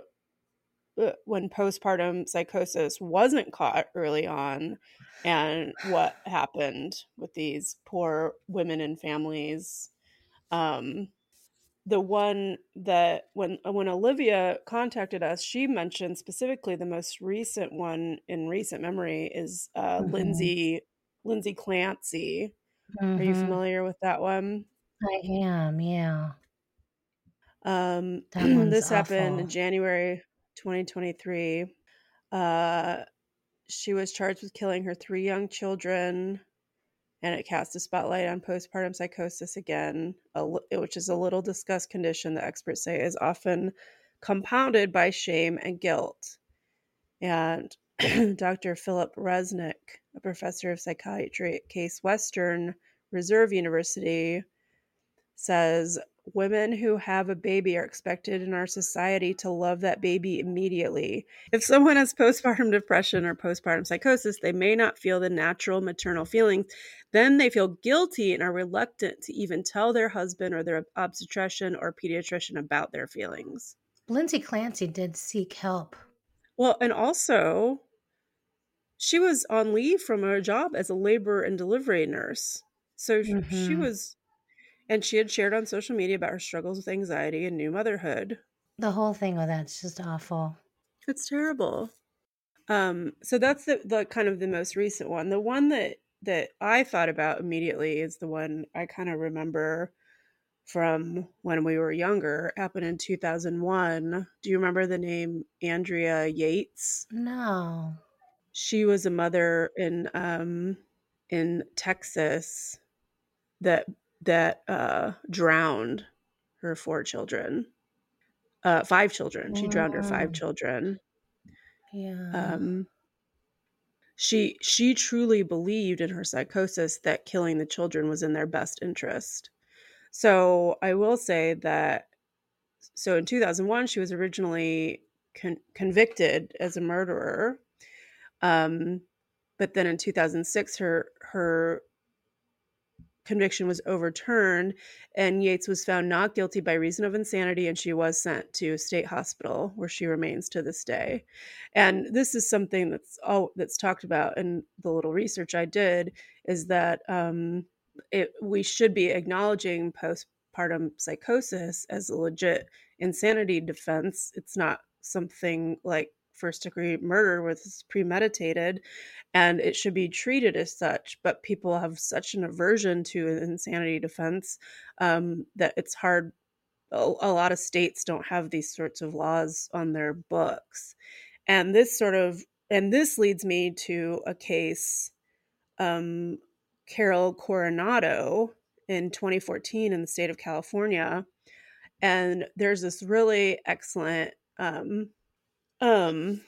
Speaker 4: uh, when postpartum psychosis wasn't caught early on and what happened with these poor women and families. Um the one that when when Olivia contacted us, she mentioned specifically the most recent one in recent memory is uh
Speaker 5: Mhm.
Speaker 4: Lindsay Lindsay Clancy. Are you
Speaker 5: Mhm.
Speaker 4: familiar with that one?
Speaker 5: I am. Yeah.
Speaker 4: Um, (clears throat) this happened in. January 2023. Uh, she was charged with killing her three young children, and it cast a spotlight on postpartum psychosis again, which is a little discussed condition that experts say is often compounded by shame and guilt. And (clears throat) Dr. Philip Resnick, a professor of psychiatry at Case Western Reserve University, says women who have a baby are expected in our society to love that baby immediately. If someone has postpartum depression or postpartum psychosis, they may not feel the natural maternal feelings. Then they feel guilty and are reluctant to even tell their husband or their obstetrician or pediatrician about their feelings.
Speaker 5: Lindsay Clancy did seek help.
Speaker 4: Well, and also, she was on leave from her job as a labor and delivery nurse. So sh- she
Speaker 5: mm-hmm.
Speaker 4: was, and she had shared on social media about her struggles with anxiety and new motherhood.
Speaker 5: The whole thing with that's just awful.
Speaker 4: It's terrible. Um, so that's the, the kind of the most recent one. The one that that I thought about immediately is the one I kind of remember from when we were younger. Happened in 2001. Do you remember the name Andrea Yates?
Speaker 5: No.
Speaker 4: She was a mother in um in Texas that that uh drowned her four children. Uh five children. She drowned her five children.
Speaker 5: Yeah.
Speaker 4: um, she she truly believed in her psychosis that killing the children was in their best interest. So I will say that so in 2001 she was originally con- convicted as a murderer, um, but then in 2006 her her conviction was overturned and Yates was found not guilty by reason of insanity and she was sent to state hospital where she remains to this day. And this is something that's all that's talked about in the little research I did is that um, it, we should be acknowledging postpartum psychosis as a legit insanity defense. It's not something like first degree murder was premeditated and it should be treated as such but people have such an aversion to an insanity defense um, that it's hard a, a lot of states don't have these sorts of laws on their books. And this sort of and this leads me to a case um, carol coronado in 2014 in the state of california and there's this really excellent um, um,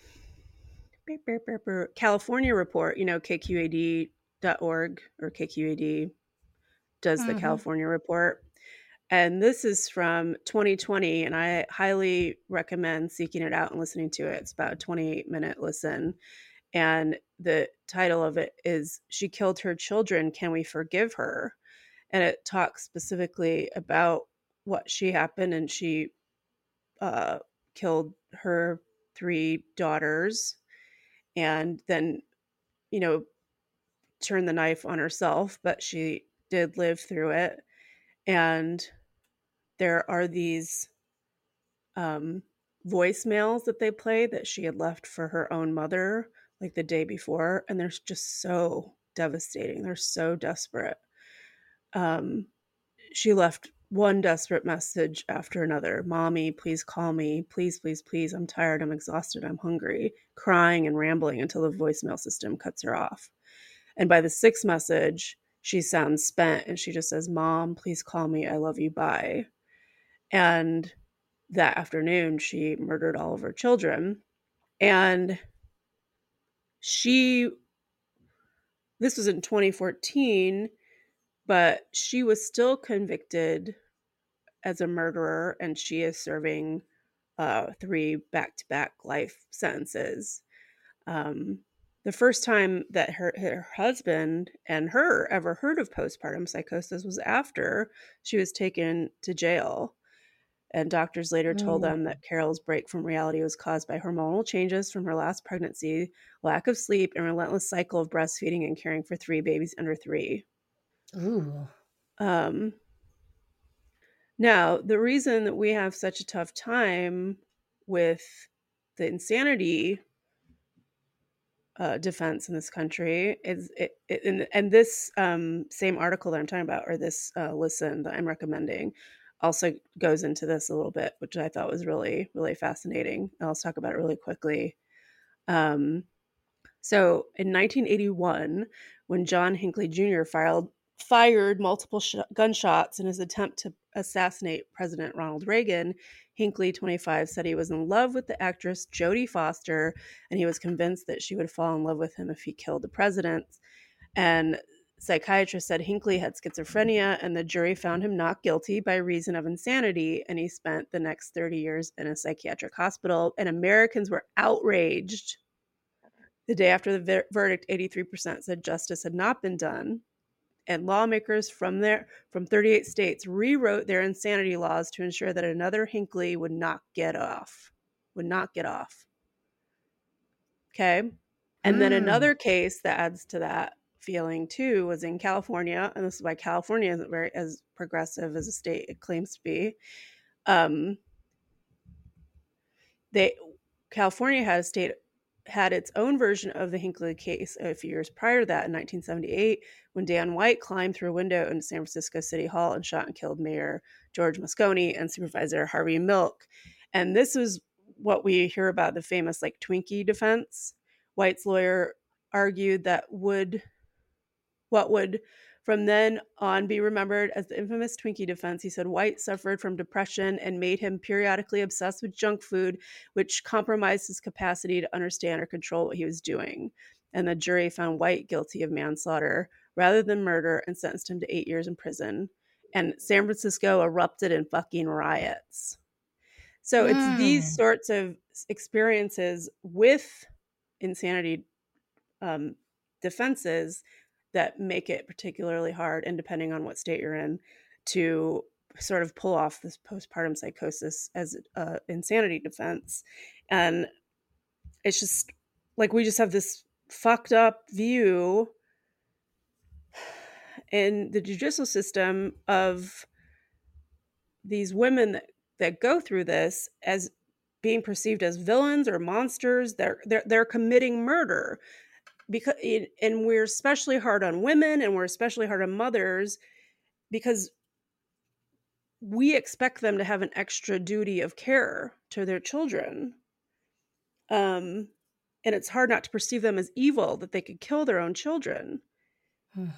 Speaker 4: California report, you know, kqed.org or KQED does the
Speaker 5: Mhm.
Speaker 4: California report. And this is from 2020, and I highly recommend seeking it out and listening to it. It's about a 28 minute listen. And the title of it is She Killed Her Children. Can We Forgive Her? And it talks specifically about what she happened, and she uh, killed her three daughters and then you know turned the knife on herself but she did live through it. And there are these um voicemails that they play that she had left for her own mother like the day before and they're just so devastating. They're so desperate. Um she left one desperate message after another. Mommy please call me. Please please please. I'm tired. I'm exhausted. I'm hungry. Crying and rambling until the voicemail system cuts her off. And by the sixth message she sounds spent and she just says mom please call me. I love you. Bye. And that afternoon she murdered all of her children. And she this was in 2014 but she was still convicted as a murderer and she is serving uh, three back-to-back life sentences um, the first time that her, her husband and her ever heard of postpartum psychosis was after she was taken to jail and doctors later told
Speaker 5: Mm.
Speaker 4: them that carol's break from reality was caused by hormonal changes from her last pregnancy lack of sleep and relentless cycle of breastfeeding and caring for three babies under three
Speaker 5: Ooh.
Speaker 4: um, now, the reason that we have such a tough time with the insanity uh, defense in this country is it, it, and, and this um, same article that I'm talking about, or this uh, listen that I'm recommending, also goes into this a little bit, which I thought was really, really fascinating. I'll talk about it really quickly. Um, so in 1981, when John Hinckley Jr. filed, fired multiple sh- gunshots in his attempt to assassinate President Ronald Reagan, Hinckley, 25, said he was in love with the actress Jodie Foster and he was convinced that she would fall in love with him if he killed the president. And psychiatrist said Hinckley had schizophrenia, and the jury found him not guilty by reason of insanity. And he spent the next 30 years in a psychiatric hospital. And Americans were outraged. The day after the ver- verdict, 83% said justice had not been done. And lawmakers from there from 38 states rewrote their insanity laws to ensure that another Hinckley would not get off. Would not get off. Okay. And then
Speaker 5: Mm.
Speaker 4: another case that adds to that feeling too was in California, and this is why California isn't very as progressive as a state it claims to be. Um, they California had a state had its own version of the Hinckley case a few years prior to that in 1978 when Dan White climbed through a window in San Francisco City Hall and shot and killed Mayor George Moscone and Supervisor Harvey Milk. And this was what we hear about the famous like Twinkie defense. White's lawyer argued that would what would from then on be remembered as the infamous Twinkie defense. He said White suffered from depression and made him periodically obsessed with junk food, which compromised his capacity to understand or control what he was doing. And the jury found White guilty of manslaughter rather than murder and sentenced him to eight years in prison. And San Francisco erupted in fucking riots. So it's these
Speaker 5: Mm.
Speaker 4: sorts of experiences with insanity um, defenses that make it particularly hard, and depending on what state you're in, to sort of pull off this postpartum psychosis as a insanity defense. And it's just like we just have this fucked up view in the judicial system of these women that, that go through this as being perceived as villains or monsters they're they're, they're committing murder because and we're especially hard on women and we're especially hard on mothers because we expect them to have an extra duty of care to their children um and it's hard not to perceive them as evil that they could kill their own children.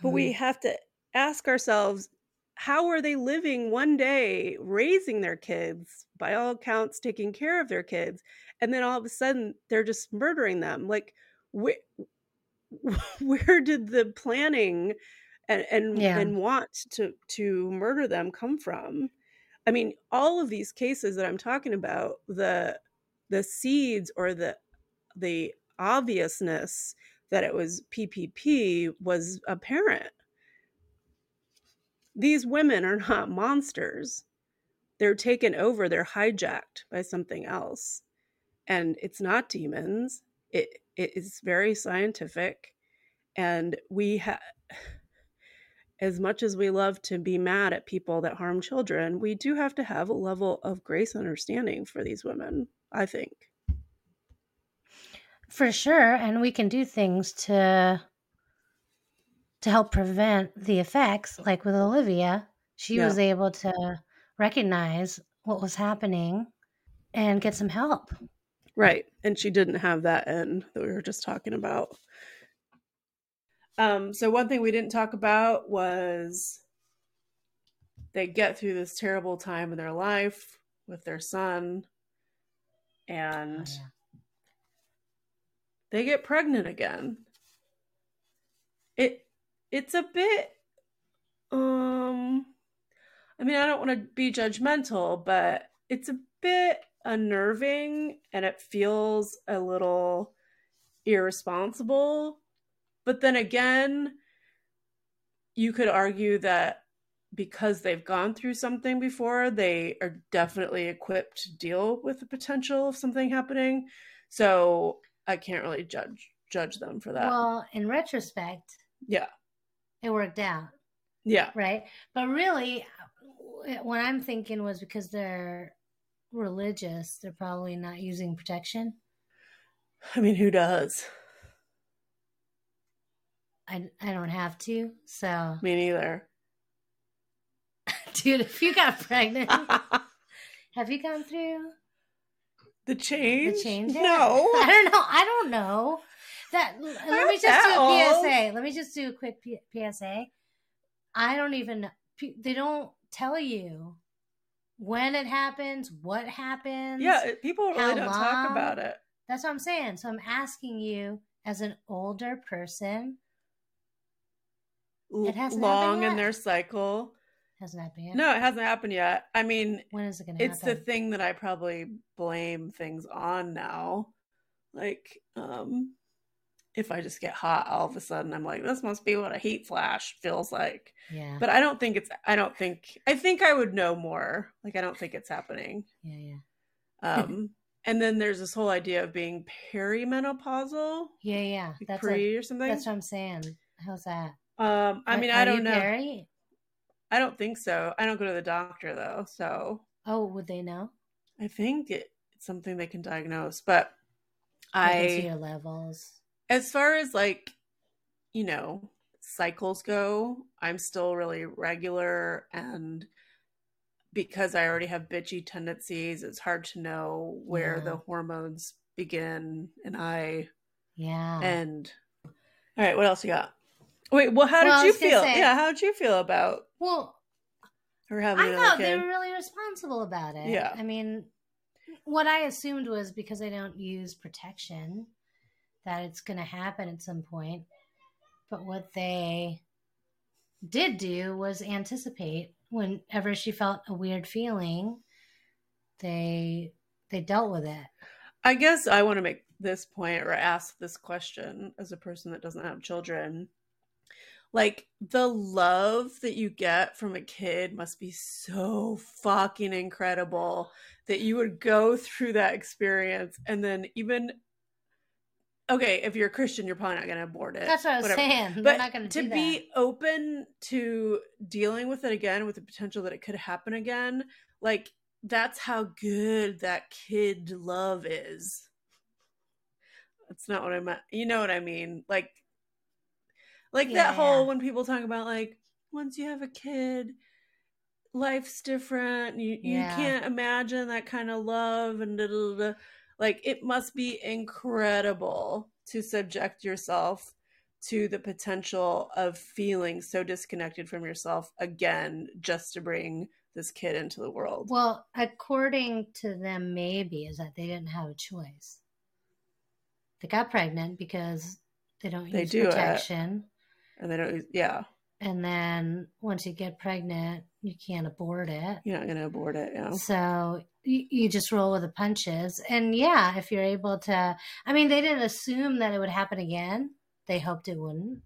Speaker 4: But we have to ask ourselves how are they living one day raising their kids by all accounts taking care of their kids and then all of a sudden they're just murdering them? Like where, (laughs) where did the planning and and,
Speaker 5: Yeah.
Speaker 4: and want to to murder them come from? I mean all of these cases that i'm talking about the the seeds or the the obviousness that it was ppp was apparent. These women are not monsters. They're taken over they're hijacked by something else. And it's not demons it it is very scientific and we have (sighs) as much as we love to be mad at people that harm children we do have to have a level of grace and understanding for these women i think
Speaker 5: For sure, and we can do things to to help prevent the effects. Like with Olivia, she
Speaker 4: Yeah.
Speaker 5: was able to recognize what was happening and get some help.
Speaker 4: Right. And she didn't have that end that we were just talking about. Um, so one thing we didn't talk about was they get through this terrible time in their life with their son and
Speaker 5: Oh, yeah.
Speaker 4: they get pregnant again. It it's a bit um I mean I don't want to be judgmental, but it's a bit unnerving and it feels a little irresponsible. But then again, you could argue that because they've gone through something before, they are definitely equipped to deal with the potential of something happening. So I can't really judge judge them for that.
Speaker 5: Well, in retrospect,
Speaker 4: yeah.
Speaker 5: it worked out,
Speaker 4: Yeah.
Speaker 5: right? But really, what I'm thinking was because they're religious, they're probably not using protection.
Speaker 4: I mean, who does?
Speaker 5: I, I don't have to. So, (laughs)
Speaker 4: Me neither. (laughs)
Speaker 5: dude, if you got pregnant, (laughs) have you gone through
Speaker 4: the change?
Speaker 5: the change?
Speaker 4: No.
Speaker 5: I don't know. I don't know. That let me just do a
Speaker 4: old.
Speaker 5: PSA. Let me just do a quick P- PSA. I don't even They don't tell you when it happens, what happens.
Speaker 4: Yeah, people really don't talk about it.
Speaker 5: That's what I'm saying. So I'm asking you, as an older person, It hasn't
Speaker 4: long in their cycle.
Speaker 5: Hasn't happened yet.
Speaker 4: No, it hasn't happened yet. I mean,
Speaker 5: When is it going to happen?
Speaker 4: it's the thing that I probably blame things on now. Like, um, if I just get hot all of a sudden, I'm like, this must be what a heat flash feels like.
Speaker 5: Yeah.
Speaker 4: But I don't think it's, I don't think, I think I would know more. Like, I don't think it's happening.
Speaker 5: yeah, yeah.
Speaker 4: Um, and then there's this whole idea of being perimenopausal,
Speaker 5: Yeah, yeah.
Speaker 4: like
Speaker 5: That's
Speaker 4: pre or something.
Speaker 5: that's what I'm saying. How's that?
Speaker 4: um, I mean,
Speaker 5: are
Speaker 4: I don't know.
Speaker 5: Peri?
Speaker 4: I don't think so. I don't go to the doctor though. So
Speaker 5: Oh, would they know?
Speaker 4: I think it, it's something they can diagnose. But
Speaker 5: see
Speaker 4: I,
Speaker 5: your levels.
Speaker 4: As far as like you know cycles go i'm still really regular and because i already have bitchy tendencies it's hard to know where
Speaker 5: Yeah.
Speaker 4: the hormones begin and i
Speaker 5: Yeah.
Speaker 4: end all right what else you got wait well how did
Speaker 5: Well, I
Speaker 4: you feel
Speaker 5: say-
Speaker 4: yeah how did you feel about
Speaker 5: well,
Speaker 4: her having
Speaker 5: I thought they
Speaker 4: kid
Speaker 5: were really responsible about it.
Speaker 4: Yeah.
Speaker 5: I mean, what I assumed was because I don't use protection, that it's going to happen at some point. But what they did do was anticipate whenever she felt a weird feeling, they they dealt with it.
Speaker 4: I guess I want to make this point or ask this question as a person that doesn't have children. Like the love that you get from a kid must be so fucking incredible that you would go through that experience and then even okay, if you're a Christian, you're probably not going to abort it.
Speaker 5: That's what I was
Speaker 4: whatever.
Speaker 5: saying. They're
Speaker 4: But
Speaker 5: not going
Speaker 4: to be open to dealing with it again with the potential that it could happen again, like that's how good that kid love is. That's not what I meant. You know what I mean? Like, like
Speaker 5: Yeah,
Speaker 4: that whole
Speaker 5: yeah.
Speaker 4: when people talk about like once you have a kid, life's different. You you can't imagine that kind of love and da, da, da, da. Like it must be incredible to subject yourself to the potential of feeling so disconnected from yourself again just to bring this kid into the world.
Speaker 5: Well, according to them, maybe is that they didn't have a choice. They got pregnant because they don't
Speaker 4: They
Speaker 5: use
Speaker 4: do it.
Speaker 5: protection.
Speaker 4: and they don't yeah,
Speaker 5: And then once you get pregnant, you can't abort it.
Speaker 4: you're not going to abort it, know.
Speaker 5: So you, you just roll with the punches. And yeah, if you're able to, I mean, they didn't assume that it would happen again. They hoped it wouldn't.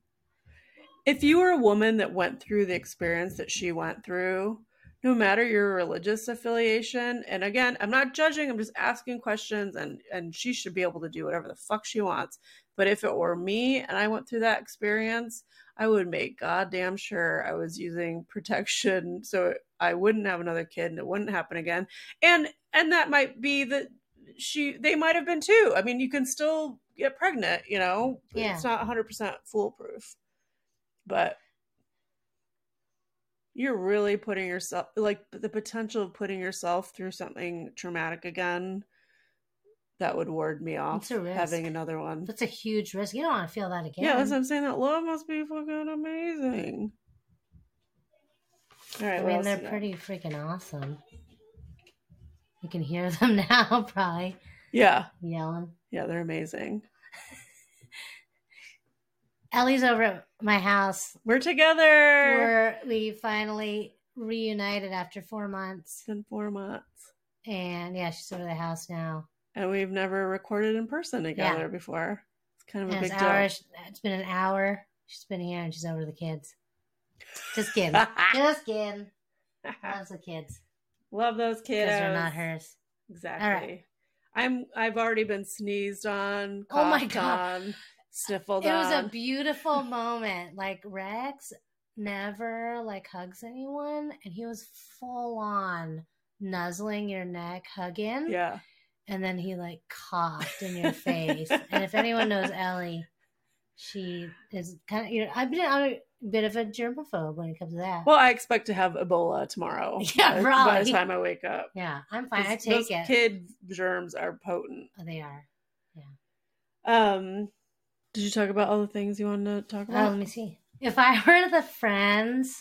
Speaker 4: if you were a woman that went through the experience that she went through, no matter your religious affiliation, and again, I'm not judging, I'm just asking questions and and she should be able to do whatever the fuck she wants. But if it were me and I went through that experience, I would make goddamn sure I was using protection so I wouldn't have another kid and it wouldn't happen again. And and that might be that she they might have been too. I mean, you can still get pregnant, you know.
Speaker 5: Yeah.
Speaker 4: It's not 100% foolproof but you're really putting yourself like the potential of putting yourself through something traumatic again that would ward me off
Speaker 5: a risk.
Speaker 4: having another one
Speaker 5: That's a huge risk. You don't want to feel that again.
Speaker 4: yeah that's what i'm saying that love must be fucking amazing all right
Speaker 5: I mean, they're pretty freaking awesome. You can hear them (laughs) now, probably
Speaker 4: yeah
Speaker 5: yelling.
Speaker 4: yeah they're amazing (laughs)
Speaker 5: Elly's over at my house
Speaker 4: we're together
Speaker 5: We're, we finally reunited after four months.
Speaker 4: it's been four months
Speaker 5: And yeah, she's over the house now.
Speaker 4: And we've never recorded in person together before it's kind of a big
Speaker 5: it's,
Speaker 4: deal
Speaker 5: it's been an hour. She's been here and she's over the kids. Just (laughs) kidding. Just kidding. Loves the kids
Speaker 4: love those kids
Speaker 5: they're not hers.
Speaker 4: Exactly. I'm I've already been sneezed on,
Speaker 5: Oh my God.
Speaker 4: on, sniffled
Speaker 5: It was a beautiful (laughs) moment. Like Rex never like hugs anyone, and he was full on nuzzling your neck, hugging.
Speaker 4: yeah.
Speaker 5: And then he like coughed in your face. and if anyone knows Elly, she is kind of you know I've been a bit of a germaphobe when it comes to that.
Speaker 4: Well, I expect to have Ebola tomorrow. (laughs)
Speaker 5: Yeah,
Speaker 4: by, by the time I wake up.
Speaker 5: yeah, I'm fine. I take it.
Speaker 4: Kid germs are potent.
Speaker 5: Oh, they are. Yeah.
Speaker 4: Um, did you talk about all the things you wanted to talk
Speaker 5: Oh,
Speaker 4: about?
Speaker 5: let me see. If I (laughs) heard the friends,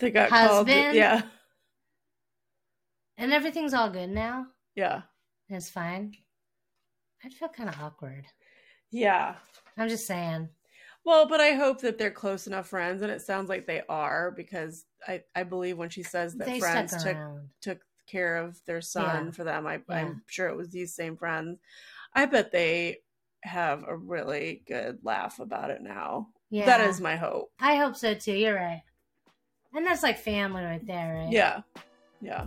Speaker 4: they got called. Yeah,
Speaker 5: and everything's all good now,
Speaker 4: yeah,
Speaker 5: it's fine. I'd feel kind of awkward.
Speaker 4: yeah.
Speaker 5: I'm just saying.
Speaker 4: Well, but I hope that they're close enough friends, and it sounds like they are because I, I believe when she says that
Speaker 5: They
Speaker 4: friends took
Speaker 5: around.
Speaker 4: took care of their son
Speaker 5: Yeah.
Speaker 4: for them, I,
Speaker 5: Yeah.
Speaker 4: I'm sure it was these same friends. I bet they have a really good laugh about it now.
Speaker 5: Yeah.
Speaker 4: That is my hope.
Speaker 5: I hope so too. You're right. And that's like family right there, right?
Speaker 4: Yeah, yeah.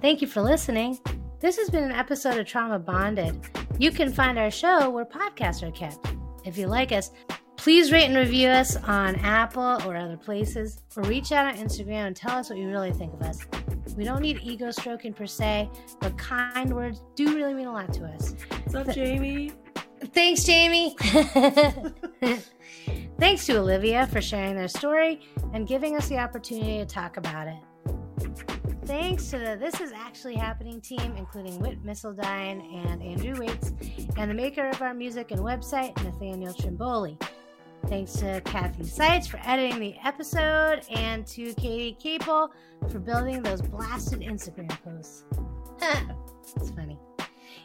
Speaker 5: Thank you for listening. This has been an episode of Trauma Bonded. You can find our show where podcasts are kept. If you like us, please rate and review us on Apple or other places, or reach out on Instagram and tell us what you really think of us. We don't need ego stroking per se, but kind words do really mean a lot to us.
Speaker 4: What's up, Jamie?
Speaker 5: Thanks, Jamie. (laughs) Thanks to Olivia for sharing their story and giving us the opportunity to talk about it. Thanks to the This Is Actually Happening team, including Whit Missildine and Andrew Waits, and the maker of our music and website, Nathanael Trimboli. Thanks to Cathy Sitzes for editing the episode, and to Katy Caple for building those blasted Instagram posts. (laughs) it's funny.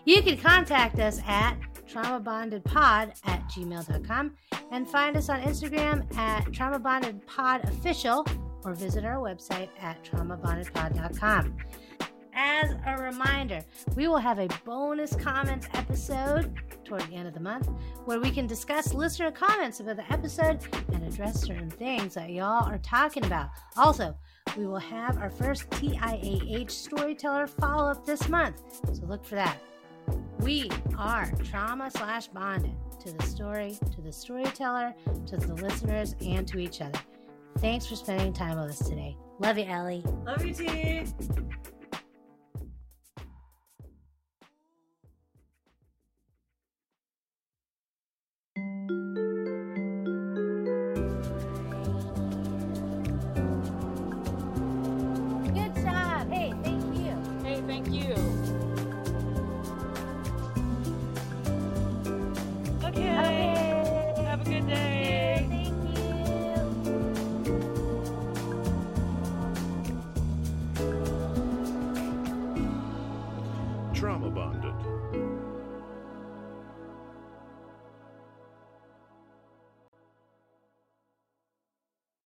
Speaker 5: You can contact us at traumabondedpod at gmail.com and find us on Instagram at traumabondedpodofficial or visit our website at traumabondedpod.com. As a reminder, we will have a bonus comments episode toward the end of the month where we can discuss listener comments about the episode and address certain things that y'all are talking about. Also, we will have our first TIAH storyteller follow up this month, so look for that. We are trauma slash bonded to the story, to the storyteller, to the listeners, and to each other. Thanks for spending time with us today. Love you, Elly.
Speaker 4: Love you, T.